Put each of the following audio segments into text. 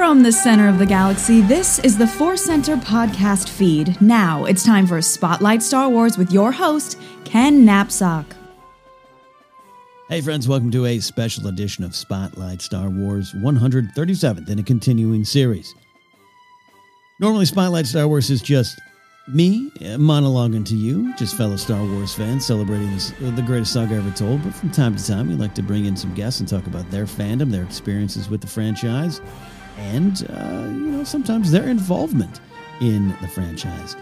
From the center of the galaxy, this is the Force Center podcast feed. Now it's time for Spotlight Star Wars with your host, Ken Napzok. Hey, friends, welcome to a special edition of Spotlight Star Wars 137th in a continuing series. Normally, Spotlight Star Wars is just me uh, monologuing to you, just fellow Star Wars fans celebrating this, uh, the greatest saga ever told. But from time to time, we like to bring in some guests and talk about their fandom, their experiences with the franchise, and, uh, you know, sometimes their involvement in the franchise.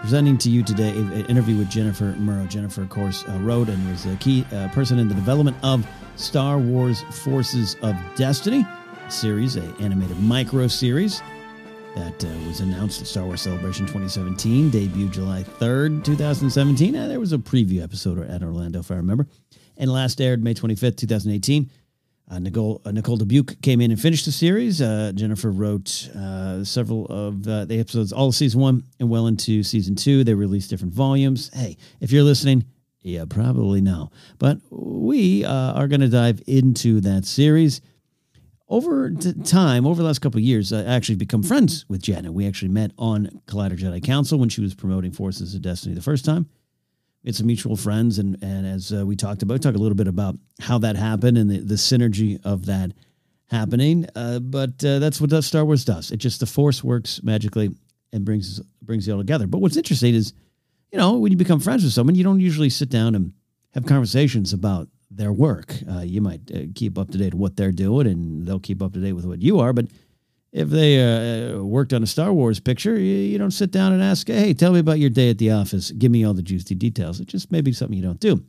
Presenting to you today an interview with Jennifer Muro. Jennifer, of course, uh, wrote and was a key uh, person in the development of Star Wars Forces of Destiny series, a animated micro series that uh, was announced at Star Wars Celebration 2017, debuted July 3rd, 2017. Uh, there was a preview episode at Orlando, if I remember, and last aired May 25th, 2018. Uh, Nicole uh, Nicole Dubuque came in and finished the series. Uh, Jennifer wrote uh, several of uh, the episodes, all of season one and well into season two. They released different volumes. Hey, if you're listening, yeah, probably know. But we uh, are going to dive into that series. Over time, over the last couple of years, I actually become friends with Janet. We actually met on Collider Jedi Council when she was promoting Forces of Destiny the first time it's some mutual friends, and and as uh, we talked about, talk a little bit about how that happened and the, the synergy of that happening. Uh, but uh, that's what Star Wars does. It just the Force works magically and brings brings you all together. But what's interesting is, you know, when you become friends with someone, you don't usually sit down and have conversations about their work. Uh, you might uh, keep up to date with what they're doing, and they'll keep up to date with what you are. But if they uh, worked on a Star Wars picture, you, you, don't sit down and ask, "Hey, tell me about your day at the office. Give me all the juicy details." It just may be something you don't do.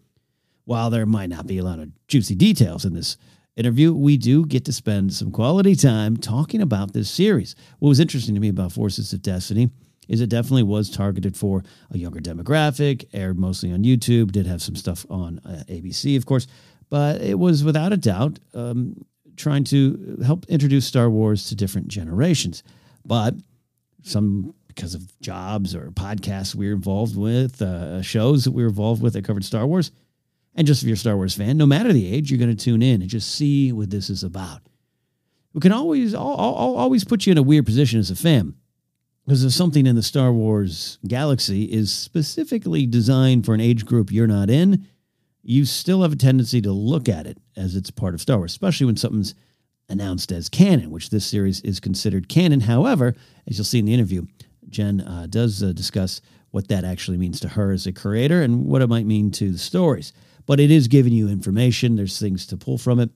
While there might not be a lot of juicy details in this interview, we do get to spend some quality time talking about this series. What was interesting to me about Forces of Destiny is it definitely was targeted for a younger demographic, aired mostly on YouTube, did have some stuff on uh, ABC, of course, but it was without a doubt um, trying to help introduce Star Wars to different generations. But some because of jobs or podcasts we are involved with, uh, shows that we are involved with that covered Star Wars, and just if you're a Star Wars fan, no matter the age, you're going to tune in and just see what this is about. We can always, I'll, I'll always put you in a weird position as a fan because if something in the Star Wars galaxy is specifically designed for an age group you're not in, you still have a tendency to look at it as it's part of Star Wars, especially when something's announced as canon, which this series is considered canon. However, as you'll see in the interview, Jen uh, does uh, discuss what that actually means to her as a creator and what it might mean to the stories. But it is giving you information. There's things to pull from it,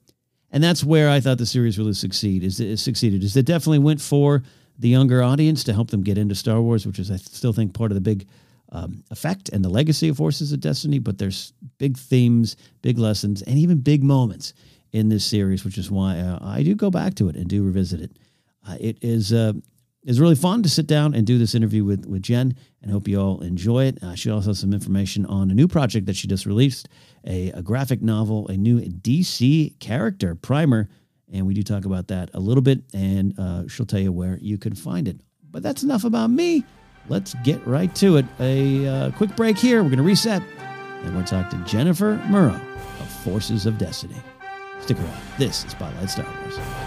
and that's where I thought the series really succeed. Is it succeeded? Is it definitely went for the younger audience to help them get into Star Wars, which is I still think part of the big um, effect and the legacy of Forces of Destiny. But there's big themes, big lessons, and even big moments in this series, which is why uh, I do go back to it and do revisit it. Uh, it is uh, is really fun to sit down and do this interview with with Jen, and hope you all enjoy it. Uh, she also has some information on a new project that she just released, a, a graphic novel, a new DC character primer and we do talk about that a little bit, and uh, she'll tell you where you can find it. But that's enough about me. Let's get right to it. A uh, quick break here. We're going to reset, and we'll talk to Jennifer Muro of Forces of Destiny. Stick around. This is Spotlight Star Wars.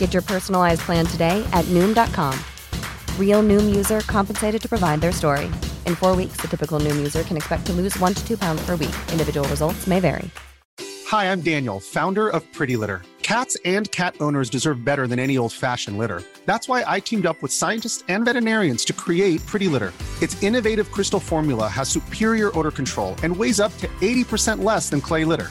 Get your personalized plan today at Noom.com. Real Noom user compensated to provide their story. In four weeks, the typical Noom user can expect to lose one to two pounds per week. Individual results may vary. Hi, I'm Daniel, founder of Pretty Litter. Cats and cat owners deserve better than any old fashioned litter. That's why I teamed up with scientists and veterinarians to create Pretty Litter. Its innovative crystal formula has superior odor control and weighs up to 80% less than clay litter.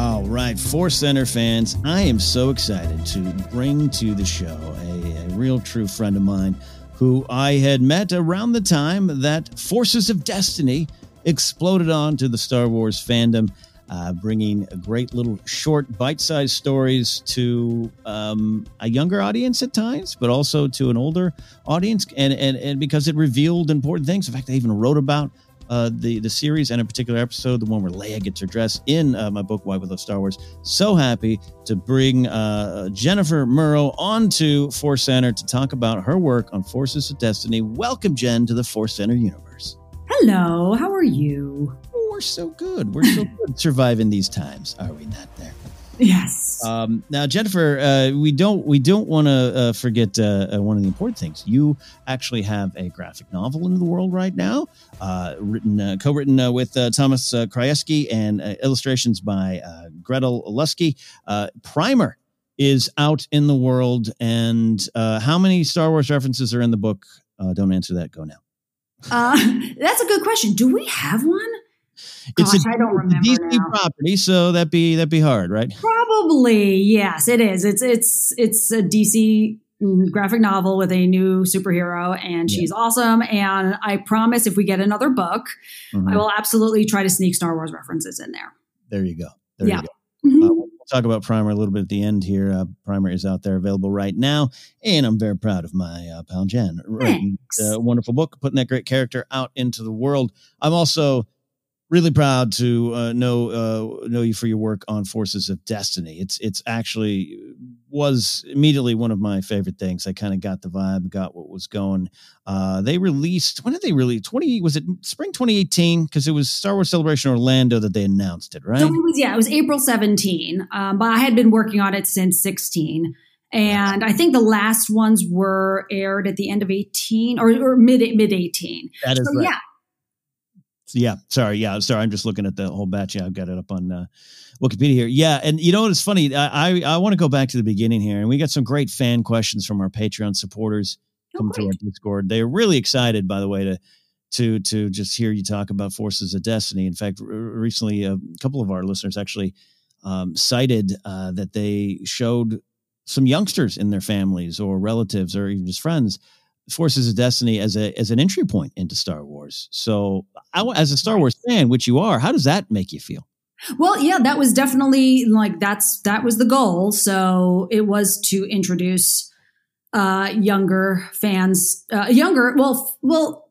All right, Force Center fans, I am so excited to bring to the show a, a, real true friend of mine who I had met around the time that Forces of Destiny exploded onto the Star Wars fandom, uh, bringing great little short, bite sized stories to um, a younger audience at times, but also to an older audience. And, and, and because it revealed important things. In fact, I even wrote about uh, the the series and a particular episode, the one where Leia gets her dress in uh, my book Why We Love Star Wars. So happy to bring uh, Jennifer Muro onto Force Center to talk about her work on Forces of Destiny. Welcome, Jen, to the Force Center universe. Hello, how are you? Oh, we're so good. We're so good surviving these times, are we not? There. Yes. Um, now, Jennifer, uh, we don't we don't want to uh, forget uh, uh, one of the important things. You actually have a graphic novel in the world right now, uh, written uh, co-written with Thomas uh, Krajewski and illustrations by Gretel Lusky. Primer is out in the world, and how many Star Wars references are in the book? don't answer that. Go now. that's a good question. Do we have one? Gosh, it's a, I don't remember DC now. property, so that'd be that'd be hard, right? Probably, yes, it is. It's it's it's a DC graphic novel with a new superhero, and she's awesome. And I promise, if we get another book, Mhm. I will absolutely try to sneak Star Wars references in there. There you go. There Yeah. you go. Mhm. Uh, we'll talk about Primer a little bit at the end here. Uh, Primer is out there available right now, and I'm very proud of my uh, pal Jen writing a wonderful book, putting that great character out into the world. I'm also really proud to uh, know uh, know you for your work on Forces of Destiny. It's it's actually was immediately one of my favorite things. I kind of got the vibe, got what was going. Uh, they released when did they release? Twenty was it spring 2018? Because it was Star Wars Celebration Orlando that they announced it, right? So it was yeah, it was April 17, um, but I had been working on it since 16. And I think the last ones were aired at the end of 18 or, or mid mid 18. That is so, right. yeah. Yeah, sorry. Yeah, sorry. I'm just looking at the whole batch. Yeah, I've got it up on uh, Wikipedia here. Yeah, and you know what is funny? I I, I want to go back to the beginning here, and we got some great fan questions from our Patreon supporters coming through our Discord. They're really excited, by the way, to to to just hear you talk about Forces of Destiny. In fact, r- recently a couple of our listeners actually um, cited uh, that they showed some youngsters in their families or relatives or even just friends Forces of Destiny as a as an entry point into Star Wars. So, I, as a Star Wars fan, which you are, how does that make you feel? Well, yeah, that was definitely like that's that was the goal. So it was to introduce uh younger fans, uh younger, well, f- well,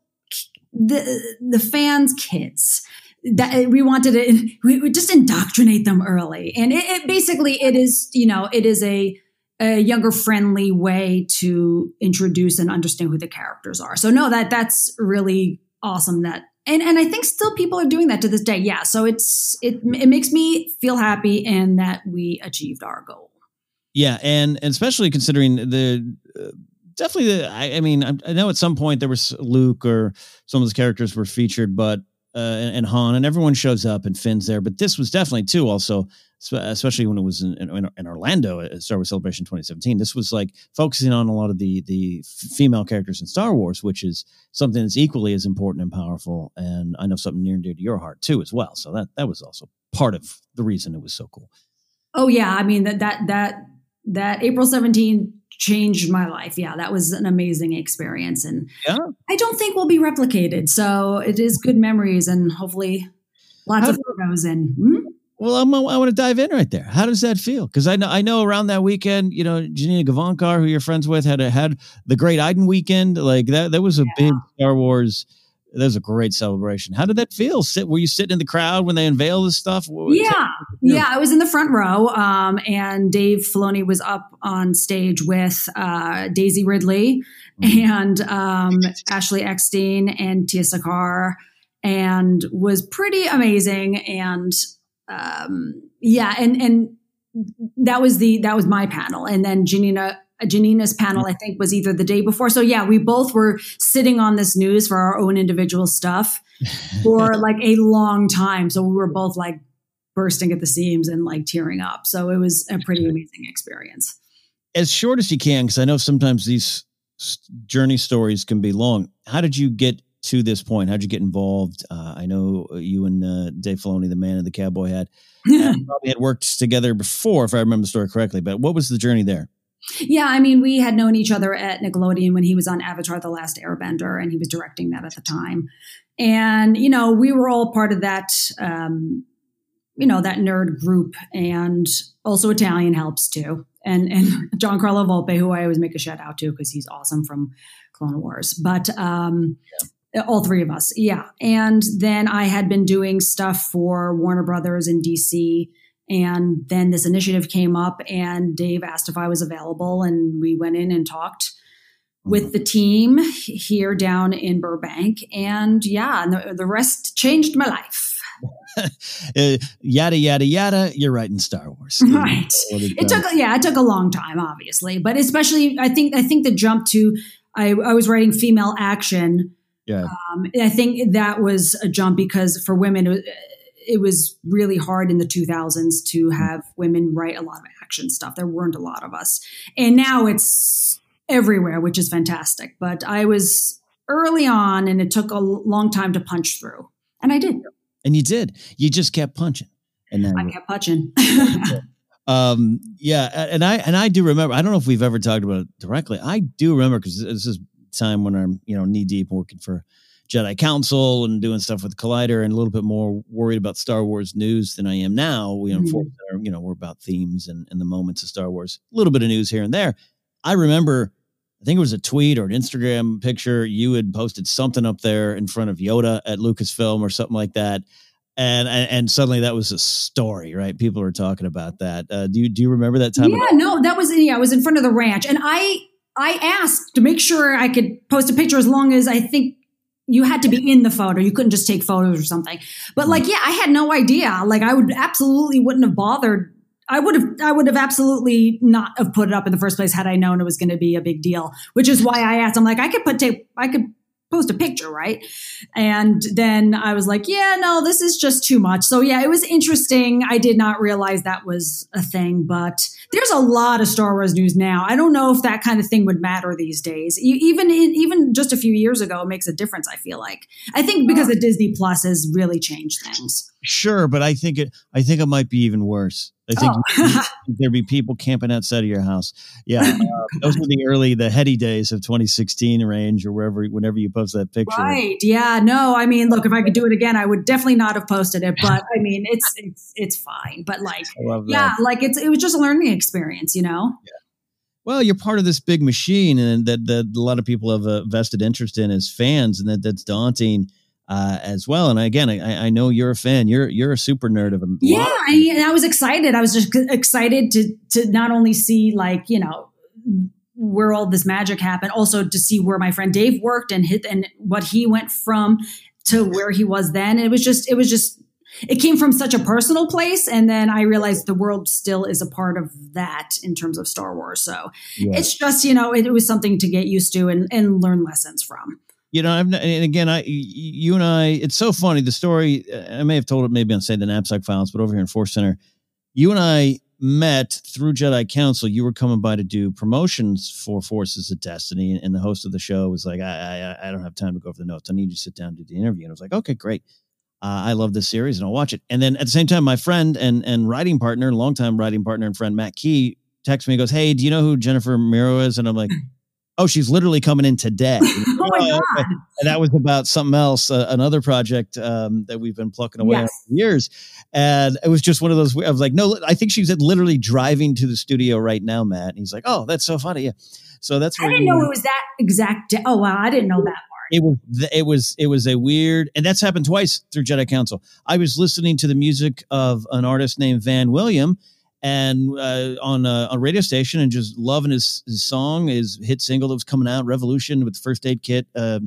the the fans' kids. That we wanted to, we would just indoctrinate them early, and it, it basically it is, you know, it is a a younger friendly way to introduce and understand who the characters are. So no, that that's really awesome that and and I think still people are doing that to this day. Yeah, so it's it it makes me feel happy and that we achieved our goal. Yeah, and, and especially considering the uh, definitely the I, I mean I, I, know at some point there was Luke or some of those characters were featured, but uh, and, and Han and everyone shows up and Finn's there, but this was definitely too also especially when it was in, in, in, Orlando at Star Wars Celebration 2017. This was like focusing on a lot of the the female characters in Star Wars, which is something that's equally as important and powerful. And I know something near and dear to your heart too, as well. So that that was also part of the reason it was so cool. Oh yeah, I mean that that that that April 17 changed my life. Yeah, that was an amazing experience, and yeah. I don't think will be replicated. So it is good memories, and hopefully lots How of photos and. Hmm? Well, I'm, i want to dive in right there. How does that feel? Because I know I know around that weekend, you know, Janina Gavankar, who you're friends with, had a, had the Great Iden weekend. Like that, that was a yeah. big Star Wars. That was a great celebration. How did that feel? Sit? Were you sitting in the crowd when they unveiled this stuff? Yeah, yeah. I was in the front row, um, and Dave Filoni was up on stage with uh, Daisy Ridley mm-hmm. and um, Ashley Eckstein and Tia Sircar, and was pretty amazing. And um, yeah, and and that was the that was my panel, and then Janina Janina's panel, I think, was either the day before. So yeah, we both were sitting on this news for our own individual stuff for like a long time. So we were both like bursting at the seams and like tearing up. So it was a pretty amazing experience. As short as you can, because I know sometimes these journey stories can be long. How did you get to this point? How'd you get involved? Uh, I know you and uh, Dave Filoni, the man in the cowboy hat, probably had worked together before, if I remember the story correctly. But what was the journey there? Yeah, I mean, we had known each other at Nickelodeon when he was on Avatar: The Last Airbender, and he was directing that at the time. And you know, we were all part of that, um, you know, that nerd group, and also Italian helps too. And and Giancarlo Volpe, who I always make a shout out to because he's awesome from Clone Wars. But um, yeah all three of us yeah. And then i had been doing stuff for warner brothers in dc and then this initiative came up and dave asked if i was available and we went in and talked with mm-hmm. the team here down in burbank and yeah and the, the rest changed my life. Uh, yada yada yada you're right in star wars. Right. it took yeah it took a long time obviously but especially i think i think the jump to i, I was writing female action yeah. Um, I think that was a jump because for women, it was, really hard in the 2000s to mm-hmm. have women write a lot of action stuff. There weren't a lot of us. And now it's everywhere, which is fantastic. But I was early on and it took a long time to punch through. And I did. And you did. You just kept punching. And then I kept punching. um yeah and i and i do remember i don't know if we've ever talked about it directly i do remember because this is time when I'm, you know, knee deep working for Jedi Council and doing stuff with Collider and a little bit more worried about Star Wars news than I am now. We mm-hmm. you know, we're about themes and, and the moments of Star Wars, a little bit of news here and there. I remember, I think it was a tweet or an Instagram picture. You had posted something up there in front of Yoda at Lucasfilm or something like that. And, and, and suddenly that was a story, right? People are talking about that. Uh, do you do you remember that time? Yeah, no, that was yeah, I was in front of the ranch, and I I asked to make sure I could post a picture as long as I think you had to be in the photo. You couldn't just take photos or something. But like, mm-hmm. yeah, I had no idea. Like, I would absolutely wouldn't have bothered. I would have, I would have absolutely not have put it up in the first place had I known it was going to be a big deal. Which is why I asked. I'm like, I could put tape. I could post a picture, right? And then I was like, yeah, no, this is just too much. So yeah, it was interesting. I did not realize that was a thing, but there's a lot of Star Wars news now. I don't know if that kind of thing would matter these days. Even in, even just a few years ago, it makes a difference. I feel like I think because the Disney Plus has really changed things. Sure, but I think it. I think it might be even worse. I think oh. there'd be people camping outside of your house. Yeah, uh, those were the early, the heady days of 2016 range or wherever, whenever you post that picture. Right? Yeah. No, I mean, look, if I could do it again, I would definitely not have posted it. But I mean, it's it's it's fine. But like, yeah, like it's it was just a learning experience, you know. Yeah. Well, you're part of this big machine, and that that a lot of people have a vested interest in as fans, and that that's daunting uh, as well. And again, I, I know you're a fan. You're you're a super nerd of them. Yeah, I, and I was excited. I was just excited to to not only see like you know where all this magic happened, also to see where my friend Dave worked and hit and what he went from to where he was then. It was just it was just it came from such a personal place and then i realized the world still is a part of that in terms of star wars so yeah. it's just you know it, it, was something to get used to and, and learn lessons from you know, I've, and again, I, you and I, it's so funny. The story, I may have told it maybe on, say, the Knapsack Files, but over here in Force Center, you and I met through Jedi Council. You were coming by to do promotions for Forces of Destiny, and the host of the show was like, I, I, I don't have time to go over the notes. I need you to sit down and do the interview. And I was like, okay, great. Uh, I love this series and I'll watch it. And then at the same time, my friend and and writing partner, longtime writing partner and friend Matt Key texts me and goes, Hey, do you know who Jennifer Muro is? And I'm like, Oh, she's literally coming in today. oh my God. And that was about something else, uh, another project um, that we've been plucking away yes. for years. And it was just one of those, I was like, no, I think she's literally driving to the studio right now, Matt. And he's like, oh, that's so funny. Yeah. So that's I didn't know it was that exact. Day. Oh, wow. I didn't know that Part. it was it was it was a weird and that's happened twice through Jedi Council. I was listening to the music of an artist named Van William and uh, on a, a, radio station and just loving his, his, song, his hit single that was coming out, Revolution with the First Aid Kit, uh,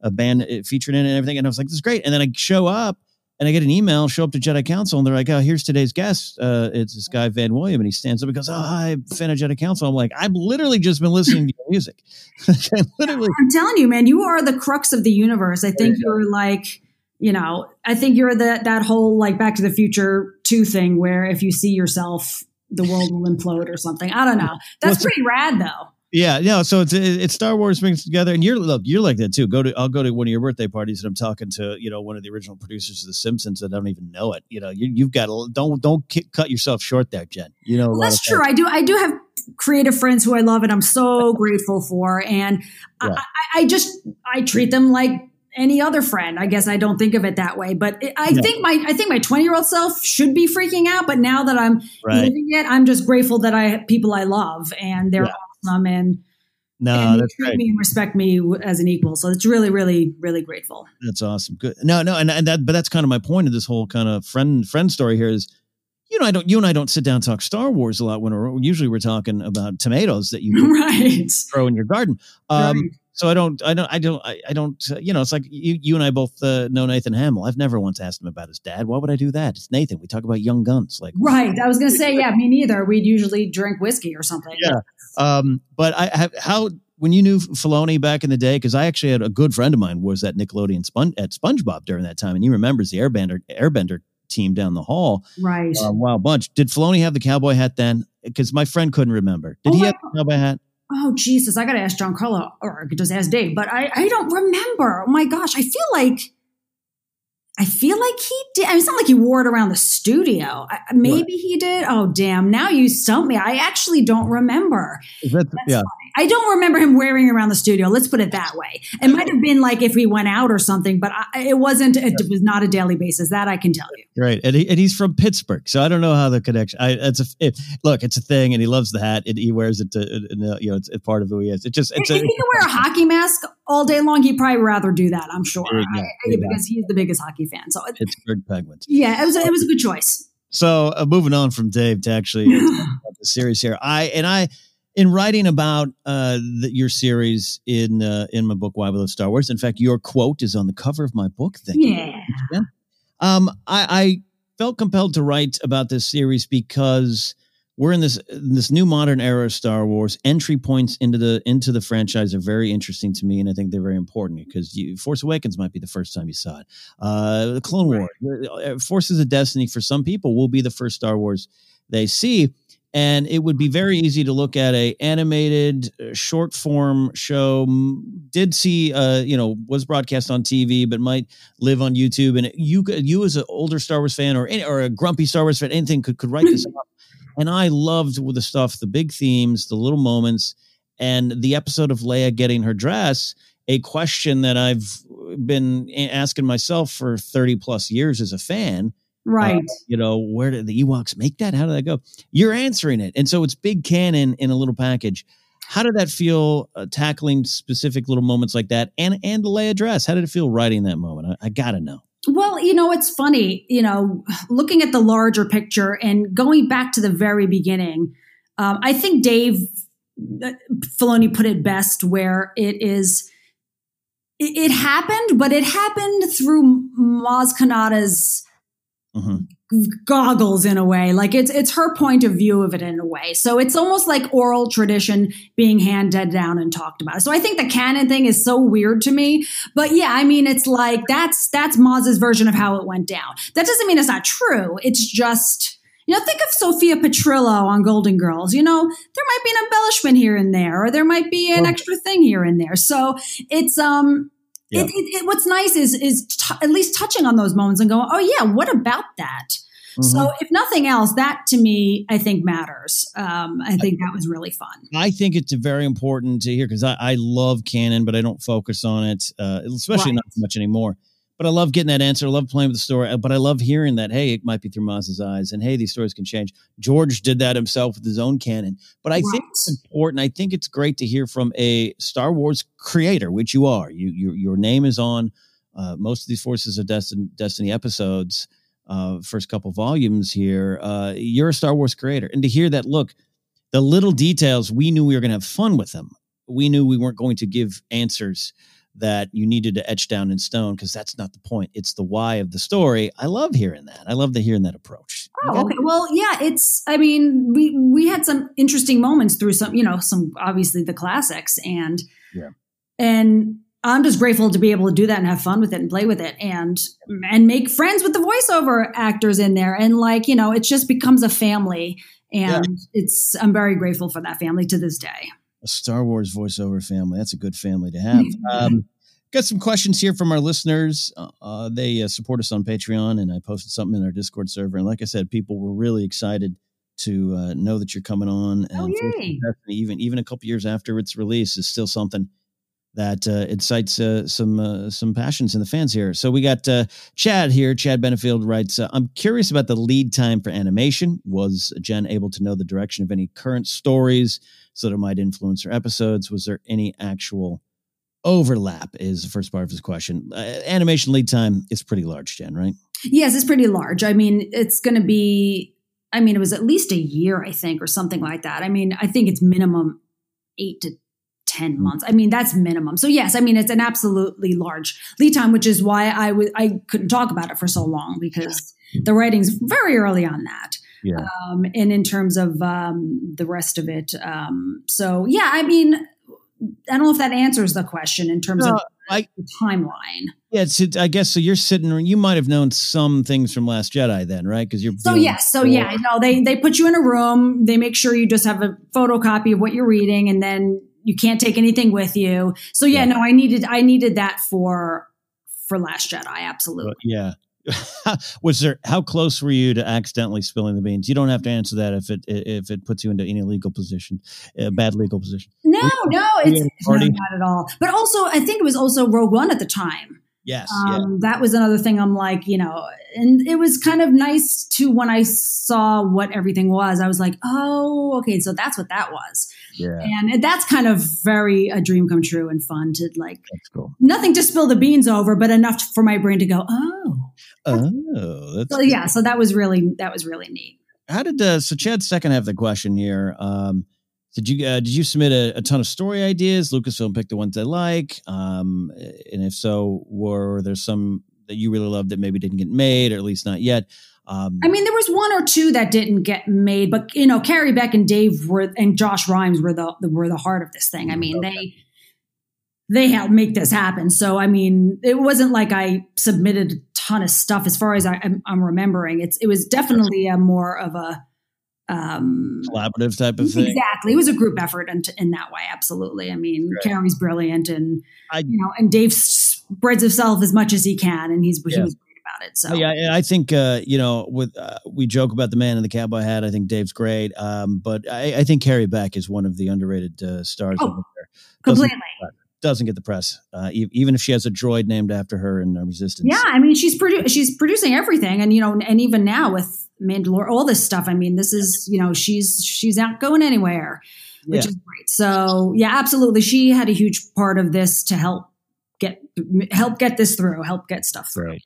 a band uh, featured in it and everything. And I was like, this is great. And then I show up and I get an email, show up to Jedi Council, and they're like, "Oh, here's today's guest. Uh, it's this guy Van William," and he stands up and goes, "Oh, hi, fan of Jedi Council." I'm like, "I've literally just been listening to your music." literally, I'm telling you, man, you are the crux of the universe. I think you are like, you know, I think you're that that whole like Back to the Future two thing, where if you see yourself, the world will implode or something. I don't know. That's pretty rad, though. Yeah, no. So it's it's Star Wars brings together, and you're look, you're like that too. Go to I'll go to one of your birthday parties, and I'm talking to you know one of the original producers of The Simpsons that don't even know it. You know, you, have got to don't don't cut yourself short there, Jen. You know, well, that's true. I do I do have creative friends who I love, and I'm so grateful for, and yeah. I, I just I treat them like any other friend. I guess I don't think of it that way, but I yeah. think my I think my 20 year old self should be freaking out. But now that I'm right. living it, I'm just grateful that I have people I love and they're yeah awesome and no, and that's treat me and respect me as an equal. So it's really, really, really grateful. That's awesome. Good. No, no, and, and that, but that's kind of my point of this whole kind of friend friend story here is, you know, I don't, you and I don't sit down and talk Star Wars a lot when we're usually we're talking about tomatoes that you right. throw in your garden. Um, right. So I don't, I don't, I don't, I, I don't, uh, you know, it's like you, you and I both uh, know Nathan Hamill. I've never once asked him about his dad. Why would I do that? It's Nathan. We talk about young guns. Like, right. I was going to say, yeah, me neither. We'd usually drink whiskey or something. Yeah. Um, but I have how when you knew Filoni back in the day, because I actually had a good friend of mine was at Nickelodeon Spon- at SpongeBob during that time, and he remembers the Airbender Airbender team down the hall. Right. Uh, wow, bunch. Did Filoni have the cowboy hat then? Because my friend couldn't remember. Did oh he have the cowboy hat? Oh Jesus! I got to ask Giancarlo, or I could just ask Dave. But I, I don't remember. Oh my gosh! I feel like I feel like he did. I mean, it's not like he wore it around the studio. I, maybe he did. Oh, damn. Now you stumped me. I actually don't remember. That, yeah. Funny. I don't remember him wearing around the studio. Let's put it that way. It might have been like if we went out or something, but I, it wasn't, it was not a daily basis. That I can tell you. Right. And, he, and he's from Pittsburgh. So I don't know how the connection, I, it's a, it, look, it's a thing and he loves the hat and he wears it to, you know, it's, it's, part of who he is. It just, it's if, a, if he can wear a hockey mask all day long, he'd probably rather do that. I'm sure. I, because he's the biggest hockey fan. So it's Pittsburgh Penguins. Yeah, it was it was a good choice. So uh, moving on from Dave to actually the series here, I and I in writing about uh, the, your series in uh, in my book Why We Love Star Wars. In fact, your quote is on the cover of my book. Thank yeah. you. Um, I, I felt compelled to write about this series because we're in this in this new modern era of Star Wars. Entry points into the into the franchise are very interesting to me, and I think they're very important because you, Force Awakens might be the first time you saw it. Uh, the Clone Wars, uh, Forces of Destiny for some people will be the first Star Wars they see. And it would be very easy to look at a animated uh, short form show. Did see, uh, you know, was broadcast on TV, but might live on YouTube. And you, you as an older Star Wars fan or any, or a grumpy Star Wars fan, anything could could write this up and I loved the stuff, the big themes, the little moments, and the episode of Leia getting her dress. A question that I've been asking myself for 30 plus years as a fan. Right. Uh, you know, where did the Ewoks make that? How did that go? You're answering it. And so it's big canon in a little package. How did that feel uh, tackling specific little moments like that and and the Leia dress? How did it feel writing that moment? I, I got to know. Well, you know, it's funny, you know, looking at the larger picture and going back to the very beginning. Um, I think Dave uh, Filoni put it best, where it is. It, it happened, but it happened through Maz Kanata's Mm-hmm. goggles in a way. Like it's it's her point of view of it in a way. So it's almost like oral tradition being handed down and talked about. So i think the canon thing is so weird to me. But yeah i mean it's like that's that's maz's version of how it went down. That doesn't mean it's not true. It's just you know, think of Sophia Petrillo on Golden Girls. You know, there might be an embellishment here and there, or there might be an extra thing here and there. So it's um, Yeah. it, it, it, what's nice is is t- at least touching on those moments and going, oh yeah, what about that? So if nothing else, that to me, I think matters. Um, I think that was really fun. I think it's very important to hear because I, I love canon, but I don't focus on it, uh, especially Right. not so much anymore. But I love getting that answer. I love playing with the story. But I love hearing that, hey, it might be through Maz's eyes. And hey, these stories can change. George did that himself with his own canon. But I think it's important. I think it's great to hear from a Star Wars creator, which you are. You, your, your name is on uh, most of these Forces of Destiny, Destiny episodes, uh, first couple volumes here. Uh, you're a Star Wars creator. And to hear that, look, the little details, we knew we were going to have fun with them. We knew we weren't going to give answers that you needed to etch down in stone because that's not the point. It's the why of the story. I love hearing that. I love the hearing that approach. Oh, okay. Well, yeah, it's. I mean, we we had some interesting moments through some, you know, some obviously the classics, and Yeah. and I'm just grateful to be able to do that and have fun with it and play with it and and make friends with the voiceover actors in there, and like you know, it just becomes a family, and it's. I'm very grateful for that family to this day. A Star Wars voiceover family. That's a good family to have. Um, got some questions here from our listeners. Uh, Uh, they uh, support us on Patreon, and I posted something in our Discord server. And like I said, people were really excited to uh, know that you're coming on. And Forces of yay. Even even a couple years after its release, is still something that uh, incites uh, some uh, some passions in the fans here. So we got uh, Chad here. Chad Benefield writes, uh, "I'm curious about the lead time for animation. Was Jen able to know the direction of any current stories so that it might influence her episodes? Was there any actual overlap?" Is the first part of his question. Uh, animation lead time is pretty large, Jen, right? Yes, it's pretty large. I mean, it's going to be. I mean, it was at least a year, I think, or something like that. I mean, I think it's minimum eight to 10 months. I mean, that's minimum. So yes, I mean, it's an absolutely large lead time, which is why I was I couldn't talk about it for so long because the writing's very early on that. Yeah. Um, and in terms of um, the rest of it, um, so yeah, I mean, I don't know if that answers the question in terms No, of I- the timeline. Yeah, I guess so. You're sitting, you might have known some things from Last Jedi, then, right? Because you're So yes, so yeah, no, they they put you in a room. They make sure you just have a photocopy of what you're reading, and then you can't take anything with you. So yeah, no, I needed I needed that for for Last Jedi, absolutely. Yeah. Was there? How close were you to accidentally spilling the beans? You don't have to answer that if it if it puts you into any legal position, a bad legal position. No, no, it's Yeah, no, not at all. But also, I think it was also Rogue One at the time. Yes. Um, That was another thing. I'm like, you know, and it was kind of nice too when I saw what everything was. I was like, oh, okay, so that's what that was. Yeah. And that's kind of very a dream come true and fun to like That's cool. nothing to spill the beans over, but enough for my brain to go, oh, Oh, that's so yeah. So that was really that was really neat. How did uh, so Chad's second half of the question here? Um, did you uh, did you submit a, a ton of story ideas? Lucasfilm picked the ones they like, um, and if so, were there some that you really loved that maybe didn't get made, or at least not yet? Um, I mean, there was one or two that didn't get made, but you know, Carrie Beck and Dave were and Josh Rimes were the, the were the heart of this thing. I mean, they they helped make this happen. So I mean, it wasn't like I submitted a ton of stuff as far as I, I'm, I'm remembering. It's it was definitely a more of a um collaborative type of thing. Exactly. It was a group effort in, in that way. Absolutely. I mean, Right. Carrie's brilliant and, I- you know, and Dave spreads himself as much as he can and he's, he was about it. So yeah, I- think uh, you know, with uh, we joke about the man in the cowboy hat. I think Dave's great, um, but I, I think Carrie Beck is one of the underrated uh, stars Oh, over there. Doesn't- completely. doesn't get the press, uh, e- even if she has a droid named after her in Resistance. Yeah. I mean, she's produ- she's producing everything. And, you know, and even now with Mandalore, all this stuff, I mean, this is, you know, she's, she's not going anywhere. which Yeah. is great. So yeah, absolutely. She had a huge part of this to help get help get this through, help get stuff through. Great.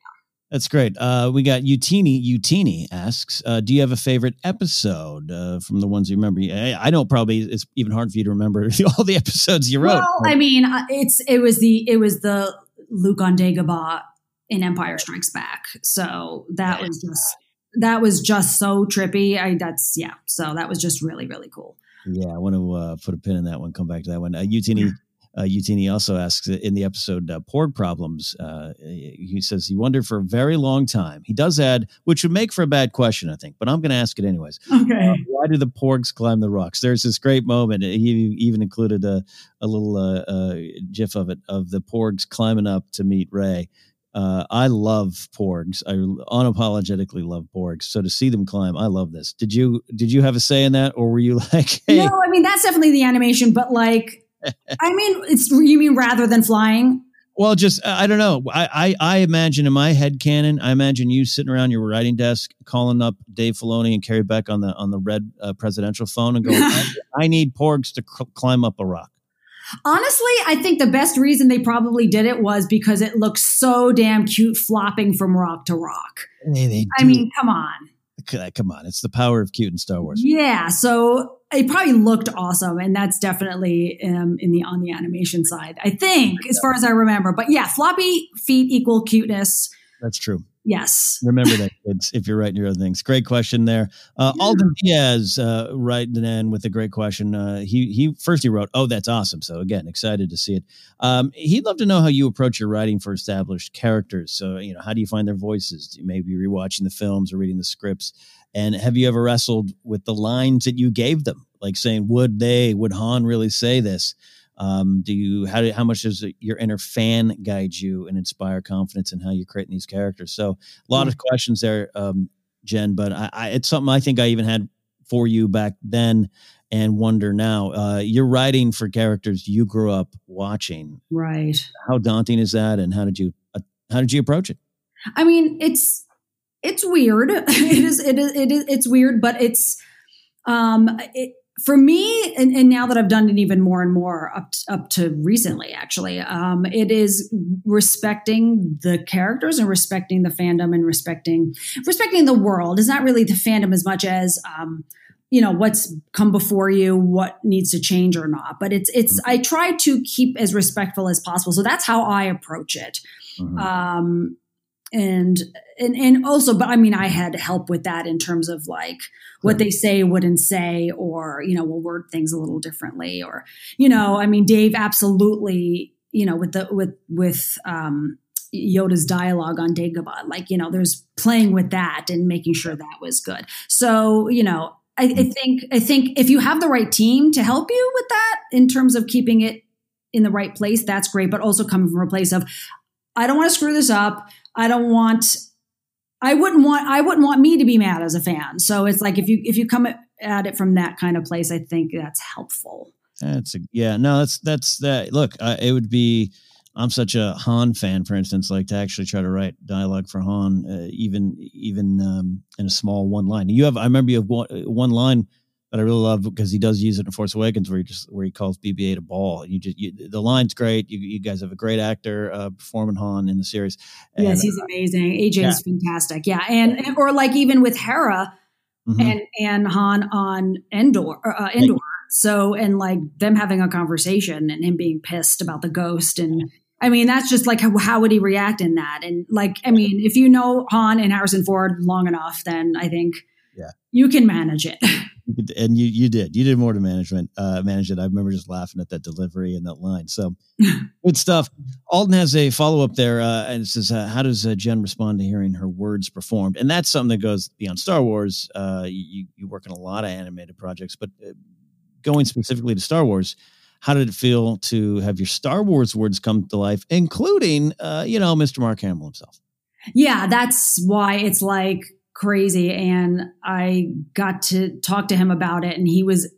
That's great. Uh, we got Utini. Utini asks, uh, "Do you have a favorite episode uh, from the ones you remember?" I, I don't. Probably it's even hard for you to remember all the episodes you wrote. Well, I mean, uh, it's it was the it was the Luke on Dagobah in Empire Strikes Back. So that was just that was just so trippy. I that's yeah. So that was just really really cool. Yeah, I want to uh, put a pin in that one. Come back to that one. Uh, Utini, uh, Utini also asks in the episode uh, "Porg Problems." Uh, he says he wondered for a very long time. He does add, which would make for a bad question, I think, but I'm going to ask it anyways. Okay. Uh, why do the Porgs climb the rocks? There's this great moment. He even included a a little uh, uh, gif of it of the Porgs climbing up to meet Rey. Uh, I love porgs. I unapologetically love porgs. So to see them climb, I love this. Did you did you have a say in that, or were you like, hey, No, I mean that's definitely the animation, but like, I mean, it's you mean rather than flying. Well, just I I don't know. I, I I imagine in my head canon, I imagine you sitting around your writing desk, calling up Dave Filoni and Carrie Beck on the on the red uh, presidential phone, and going, I, "I need porgs to cl- climb up a rock." Honestly, I think the best reason they probably did it was because it looks so damn cute flopping from rock to rock. They, they I mean, come on. Come on, it's the power of cute in Star Wars. Yeah, so it probably looked awesome, and that's definitely um, in the on the animation side. I think, as far as I remember. But yeah, floppy feet equal cuteness. That's true. Yes. Remember that, kids, if you're writing your own things. Great question there. Uh, Alden Diaz uh, writing in with a great question. Uh, he he first he wrote, "Oh, that's awesome." So again, excited to see it. Um, he'd love to know how you approach your writing for established characters. So you know, how do you find their voices? Do you maybe rewatching the films or reading the scripts? And have you ever wrestled with the lines that you gave them, like saying, "Would they? Would Han really say this?" Um, do you how do, how much does your inner fan guide you and inspire confidence in how you're creating these characters? So a lot of questions there, um, Jen. But I, I, it's something I think I even had for you back then, and wonder now. Uh, you're writing for characters you grew up watching. Right. How daunting is that, and how did you uh, how did you approach it? I mean, it's it's weird. it is it is it is it's weird, but it's um it for me and, and now that I've done it even more and more up to, up to recently actually um it is respecting the characters and respecting the fandom and respecting respecting the world. Is not really the fandom as much as um you know what's come before you what needs to change or not but it's it's i try to keep as respectful as possible. So that's how i approach it. Um and and and also but i mean i had help with that in terms of like what they say wouldn't say or you know will word things a little differently or you know i mean dave absolutely you know with the with with um Yoda's dialogue on Dagobah, like you know, there's playing with that and making sure that was good. So you know, I, I think I think if you have the right team to help you with that in terms of keeping it in the right place, that's great. But also coming from a place of, I don't want to screw this up. I don't want. I wouldn't want. I wouldn't want me to be mad as a fan. So it's like if you if you come at it from that kind of place, I think that's helpful. That's a, yeah, no, that's that's that. Look, uh, it would be. I'm such a Han fan, for instance, like to actually try to write dialogue for Han, uh, even even um, in a small one line. You have, I remember you have one, one line that I really love because he does use it in Force Awakens, where he just where he calls BB-8 a ball. And you just you, the line's great. You, you guys have a great actor uh, performing Han in the series. And, yes, he's amazing. AJ yeah. is fantastic. Yeah, and or like even with Hera Mhm. and and Han on Endor, uh, Endor. So and like them having a conversation and him being pissed about the ghost and. I mean, that's just like how, how would he react in that? And like, I mean, if you know Han and Harrison Ford long enough, then I think Yeah. you can manage it. And you you did. You did more to management uh manage it. I remember just laughing at that delivery and that line. So good stuff. Alden has a follow-up there uh and it says uh, how does uh, jen respond to hearing her words performed? And that's something that goes beyond star wars. Uh you you work on a lot of animated projects but uh, going specifically to star wars how did it feel to have your star wars words come to life including uh you know mr mark hamill himself? Yeah, that's why it's like crazy. And I got to talk to him about it, and he was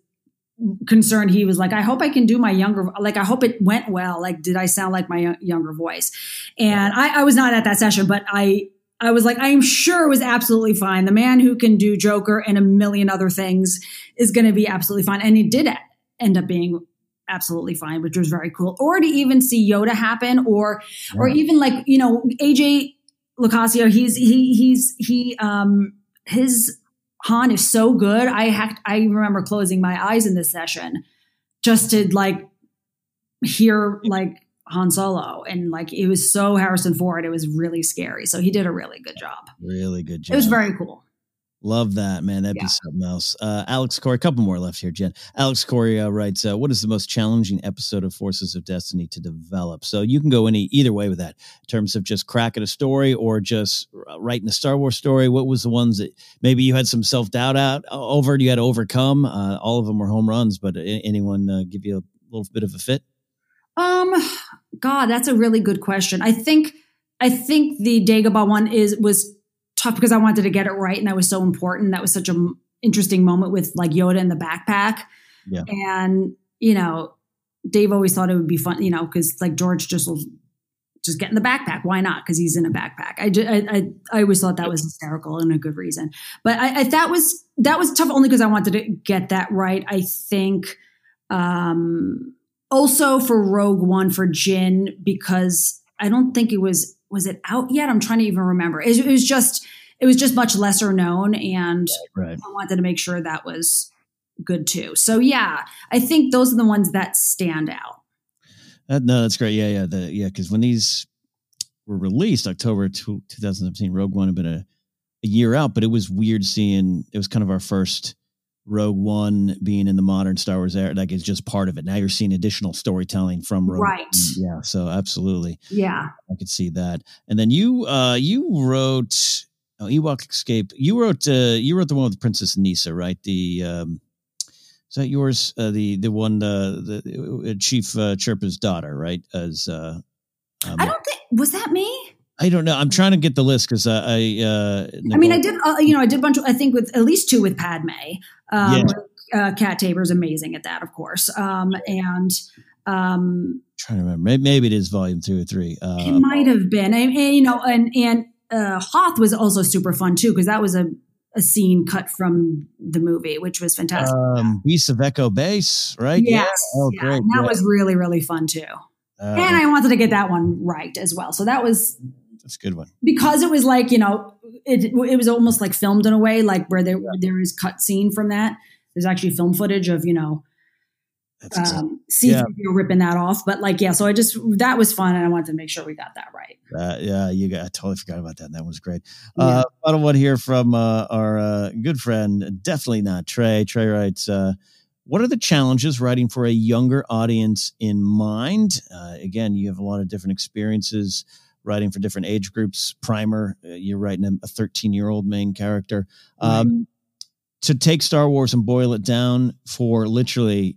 concerned. He was like, I hope I can do my younger, like, I hope it went well. Like, did I sound like my younger voice? And I, I was not at that session, but I, I was like, I'm sure it was absolutely fine. The man who can do Joker and a million other things is going to be absolutely fine. And he did end up being absolutely fine, which was very cool. Or to even see Yoda happen, or or even like you know AJ Locascio, he's he he's he um his Han is so good. I ha- I remember closing my eyes in this session just to like hear like Han Solo and like it was so Harrison Ford. It was really scary. So he did a really good job. Really good job. It was very cool. Love that, man. That'd Yeah. be something else. Uh, Alex Corey, a couple more left here, Jen. Alex Corey uh, writes, uh, "What is the most challenging episode of Forces of Destiny to develop?" So you can go any either way with that, in terms of just cracking a story or just uh, writing a Star Wars story. What was the ones that maybe you had some self doubt out over? You had to overcome. Uh, all of them were home runs, but anyone uh, give you a little bit of a fit? Um, God, that's a really good question. I think I think the Dagobah one is was tough because I wanted to get it right, and that was so important. That was such an interesting moment with like Yoda in the backpack, Yeah. and you know, Dave always thought it would be fun, you know, because like George just will just get in the backpack. Why not? Because he's in a backpack. I, ju- I, I I always thought that was hysterical and a good reason. But I, I that was that was tough only because I wanted to get that right. I think um also for Rogue One for Jyn because I don't think it was was it out yet. I'm trying to even remember. It, it was just it was just much lesser known, and Right. I wanted to make sure that was good too. So yeah, I think those are the ones that stand out. Uh, no, that's great. Yeah, yeah, the, yeah. Because when these were released, October two, 2017, Rogue One had been a, a year out, but it was weird seeing. It was kind of our first Rogue One being in the modern Star Wars era. Like it's just part of it. Now you're seeing additional storytelling from Rogue. Right. One. Yeah. So absolutely, Yeah. I could see that. And then you, uh, you wrote. Oh, Ewok Escape. You wrote. Uh, you wrote the one with Princess Kneesaa, right? The. Um, is that yours? Uh, the the one uh, the uh, Chief uh, Chirpa's daughter, right? As uh, um, I don't think was that me. I don't know. I'm trying to get the list because uh, I. Uh, I mean, I did. Uh, you know, I did a bunch. Of, I think with at least two with Padme. Um, Yeah. uh, Cat Taber's amazing at that, of course. Um, and um, trying to remember. Maybe, maybe it is volume two or three. it Uh, might have been, and, and, you know, and and uh, Hoth was also super fun too because that was a a scene cut from the movie, which was fantastic. um, Beasts of Echo Base, right? Yes, Oh, yeah, great. and that yeah. was really really fun too. Uh, and I wanted to get that one right as well. So that was that's a good one. because it was like you know it it was almost like filmed in a way like where there there is cut scene from that. There's actually film footage of you know That's um, see Yeah. ripping that off. But like yeah, so I just that was fun and I wanted to make sure we got that right. Uh, yeah, you got. I totally forgot about that. That was great. Uh, final one here from uh, our uh, good friend, definitely not Trey. Trey writes, uh, "What are the challenges writing for a younger audience in mind?" Uh, again, you have a lot of different experiences writing for different age groups. Primer, uh, you're writing a 13 year old main character. Um, To take Star Wars and boil it down for literally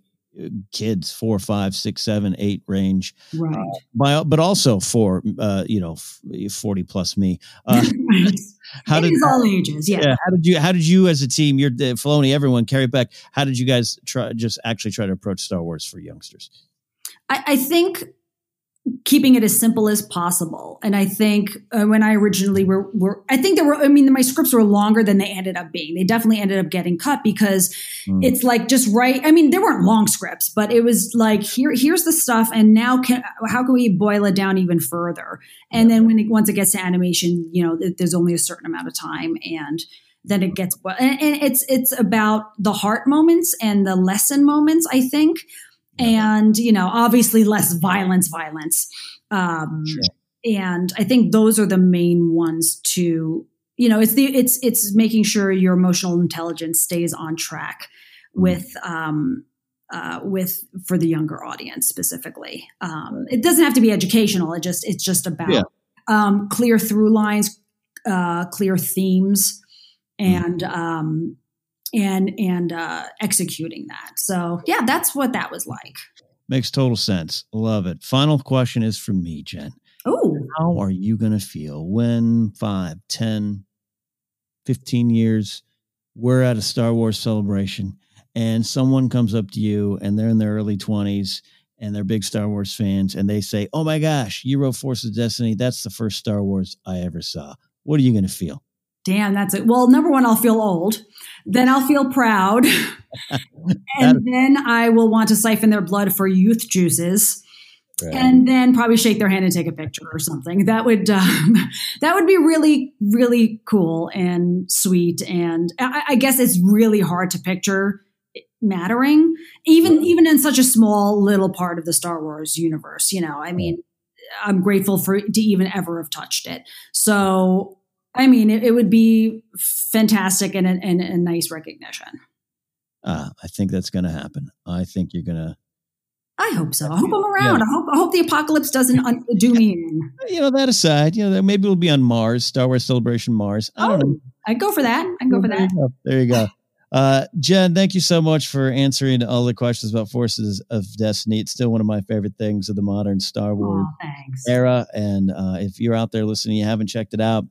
kids, four, five, six, seven, eight range Right. by, but also for uh, you know f- forty plus me. Uh, how It did all ages, yeah. How did you? How did you as a team? You're uh, Filoni, everyone, Carrie Beck How did you guys try? Just actually try to approach Star Wars for youngsters. I, I think keeping it as simple as possible. And I think uh, when I originally were, were, I think there were, I mean, my scripts were longer than they ended up being. They definitely ended up getting cut because Mm. it's like just right. I mean, there weren't long scripts, but it was like, here, here's the stuff. And now can, how can we boil it down even further? And then when it, once it gets to animation, you know, th- there's only a certain amount of time and then it gets, and, and it's, it's about the heart moments and the lesson moments, I think and you know obviously less violence violence. Um and i think those are the main ones to you know it's the it's it's making sure your emotional intelligence stays on track with um uh, with for the younger audience specifically. Um, it doesn't have to be educational. It just it's just about Yeah. um, clear through lines uh, clear themes and um, and and uh, executing that. So yeah, that's what that was like. Makes total sense. Love it. Final question is from me, Jen. Oh, How are you going to feel when five, ten, fifteen years we're at a Star Wars celebration and someone comes up to you and they're in their early 20s and they're big Star Wars fans and they say, Oh my gosh, you wrote Force of Destiny. That's the first Star Wars I ever saw. What are you going to feel? Damn, that's it. Well, number one, I'll feel old. Then I'll feel proud. and then I will want to siphon their blood for youth juices. Right. And then probably shake their hand and take a picture or something. That would um, that would be really really cool and sweet. And I, I, guess it's really hard to picture mattering, even even in such a small little part of the Star Wars universe. You know, I mean, I'm grateful for to even ever have touched it. So I mean, it, it would be fantastic and, and, a nice recognition. Uh, I think that's going to happen. I think you're going to. I hope so. I hope I'm around. Yeah. I hope I hope the apocalypse doesn't un- do me in. You know that aside, you know maybe we'll be on Mars, Star Wars Celebration Mars. I don't oh, know. I'd go for that. I'd go for that. There you go. Uh, Jen, thank you so much for answering all the questions about Forces of Destiny. It's still one of my favorite things of the modern Star Wars oh, era. And uh, if you're out there listening, you haven't checked it out,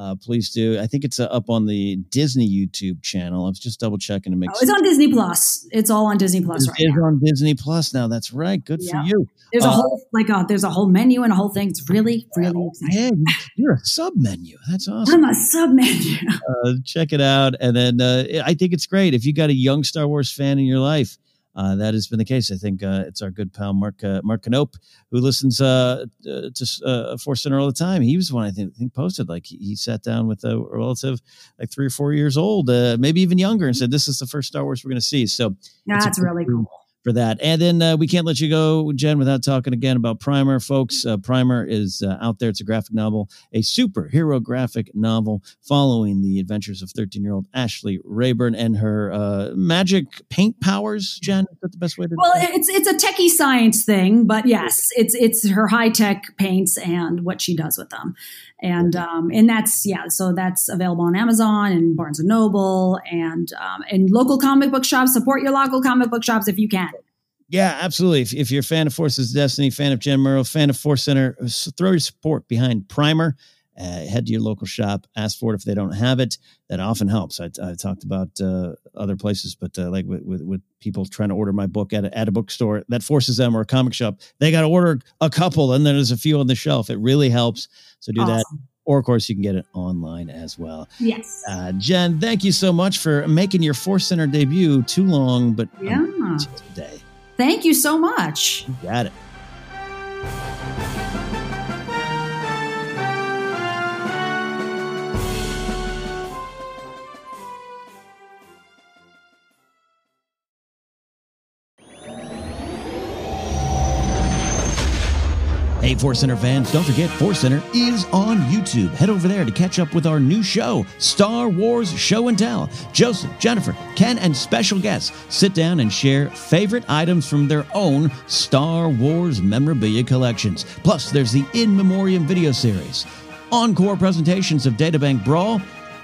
uh, please do. I think it's uh, up on the Disney YouTube channel. I was just double checking to make. Sure. Oh, it's on Disney Plus. It's all on Disney Plus right now. on Disney Plus now. That's right. Good yeah. for you. There's a uh, whole like a, uh, there's a whole menu and a whole thing. It's really really oh, exciting. You're a sub menu. That's awesome. I'm a sub menu. Uh, check it out, and then I think it's great if you got a young Star Wars fan in your life uh, that has been the case. I think uh, it's our good pal Mark uh, Mark Canope who listens uh, uh, to uh, Force Center all the time. He was the one I think, think posted like he, he, sat down with a relative like three or four years old, maybe even younger, and said, "This is the first Star Wars we're going to see." So that's really cool for that. And then uh, we can't let you go, Jen, without talking again about Primer, folks. Uh, Primer is uh, out there. It's a graphic novel, a superhero graphic novel following the adventures of 13 year old Ashley Rayburn and her uh, magic paint powers. Jen, is that the best way to? Well, it's it's a techie science thing, but yes, it's it's her high tech paints and what she does with them, and um, and that's yeah. So that's available on Amazon and Barnes and Noble and um, and local comic book shops. Support your local comic book shops if you can. Yeah, absolutely. If, if you're a fan of Forces of Destiny, fan of Jen Muro, fan of Force Center, throw your support behind Primer. Uh, head to your local shop, ask for it if they don't have it. That often helps. I, I talked about uh, other places, but uh, like with, with, with, people trying to order my book at a, at a bookstore, that forces them or a comic shop. They got to order a couple, and then there's a few on the shelf. It really helps. So do awesome. that. Or, of course, you can get it online as well. Yes. Uh, Jen, thank you so much for making your Force Center debut. Too long, but yeah. today. Thank you so much. You got it. Hey, Force Center fans, don't forget Force Center is on YouTube. Head over there to catch up with our new show, Star Wars Show and Tell. Joseph, Jennifer, Ken, and special guests sit down and share favorite items from their own Star Wars memorabilia collections. Plus, there's the In Memoriam video series, encore presentations of Databank Brawl,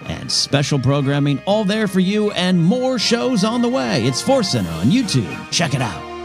and special programming all there for you, and more shows on the way. It's Force Center on YouTube. Check it out.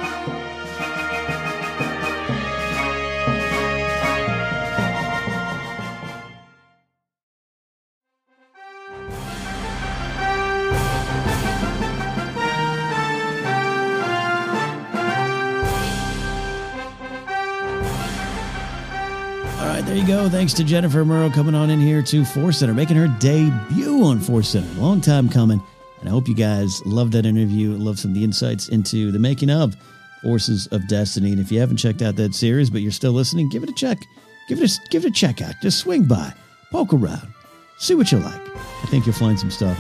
Thanks to Jennifer Muro coming on in here to Force Center, making her debut on Force Center. Long time coming. And I hope you guys loved that interview. Love some of the insights into the making of Forces of Destiny. And if you haven't checked out that series, but you're still listening, give it a check. Give it a give it a check out. Just swing by, poke around, see what you like. I think you'll find some stuff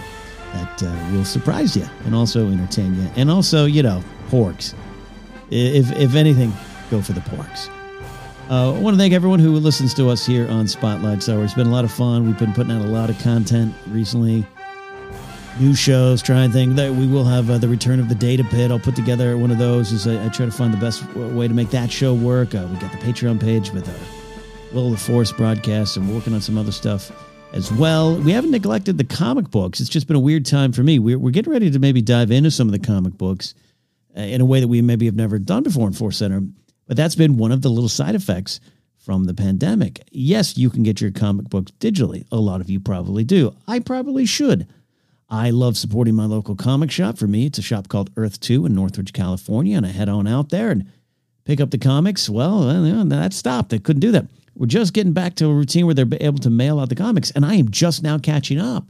that uh, will surprise you and also entertain you. And also, you know, porgs. If if anything, go for the porgs. Uh, I want to thank everyone who listens to us here on Spotlight Star It's been a lot of fun. We've been putting out a lot of content recently. New shows, trying things. We will have uh, the return of the Data Pit. I'll put together one of those as I, I try to find the best way to make that show work. Uh, we got the Patreon page with our Will of the Force broadcast, and working on some other stuff as well. We haven't neglected the comic books. It's just been a weird time for me. We're, we're getting ready to maybe dive into some of the comic books uh, in a way that we maybe have never done before in Force Center. But that's been one of the little side effects from the pandemic. Yes, you can get your comic books digitally. A lot of you probably do. I probably should. I love supporting my local comic shop. For me, it's a shop called Earth 2 in Northridge, California, and I head on out there and pick up the comics. Well, uh, that stopped. I couldn't do that. we're just getting back to a routine where they're able to mail out the comics, and I am just now catching up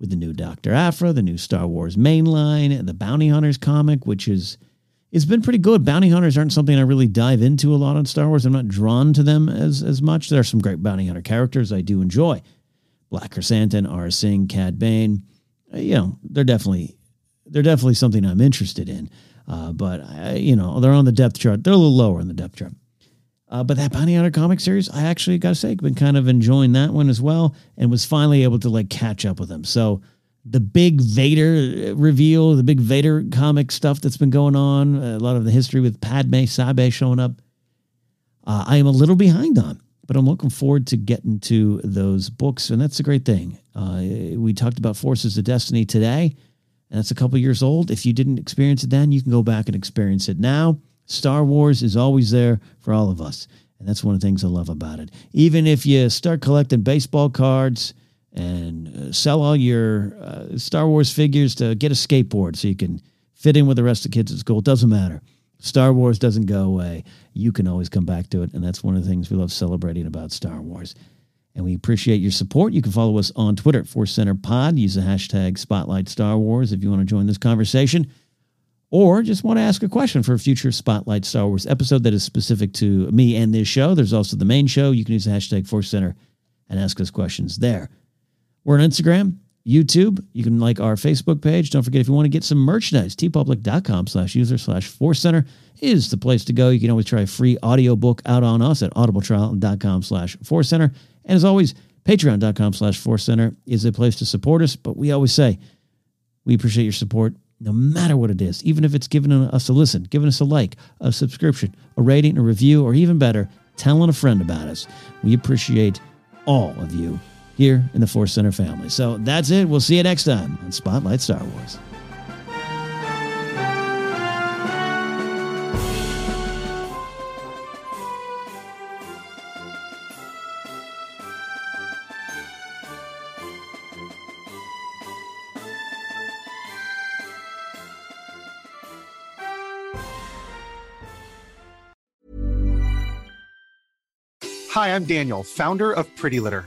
with the new Doctor Aphra, the new Star Wars mainline, the Bounty Hunters comic, which is it's been pretty good. Bounty hunters aren't something I really dive into a lot on Star Wars. I'm not drawn to them as as much. There are some great bounty hunter characters I do enjoy. Black Krrsantan, Aurra Sing, Cad Bane. Uh, you know, they're definitely they're definitely something I'm interested in. Uh, but I, you know, they're on the depth chart. They're a little lower in the depth chart. Uh, but that Bounty Hunter comic series, I actually got to say, been kind of enjoying that one as well, and was finally able to like catch up with them. So the big Vader reveal, the big Vader comic stuff that's been going on, a lot of the history with Padme Sabe showing up. Uh, I am a little behind on, but I'm looking forward to getting to those books, and that's a great thing. Uh, we talked about Forces of Destiny today, and that's a couple years old. If you didn't experience it then, you can go back and experience it now. Star Wars is always there for all of us, and that's one of the things I love about it. Even if you start collecting baseball cards and uh, sell all your uh, Star Wars figures to get a skateboard so you can fit in with the rest of the kids at school. It doesn't matter. Star Wars doesn't go away. You can always come back to it. And that's one of the things we love celebrating about Star Wars. And we appreciate your support. You can follow us on Twitter at Force Center Pod. Use the hashtag Spotlight Star Wars if you want to join this conversation. Or just want to ask a question for a future Spotlight Star Wars episode that is specific to me and this show. There's also the main show. You can use the hashtag Force Center and ask us questions there. We're on Instagram, YouTube. You can like our Facebook page. Don't forget if you want to get some merchandise, teepublic.com slash user slash force center is the place to go. You can always try a free audiobook out on us at audibletrial.com slash force center. And as always, patreon.com slash force center is a place to support us. But we always say we appreciate your support no matter what it is, even if it's giving us a listen, giving us a like, a subscription, a rating, a review, or even better, telling a friend about us. We appreciate all of you here in the Force Center family. So that's it. We'll see you next time on Spotlight Star Wars. Hi, I'm Daniel, founder of Pretty Litter.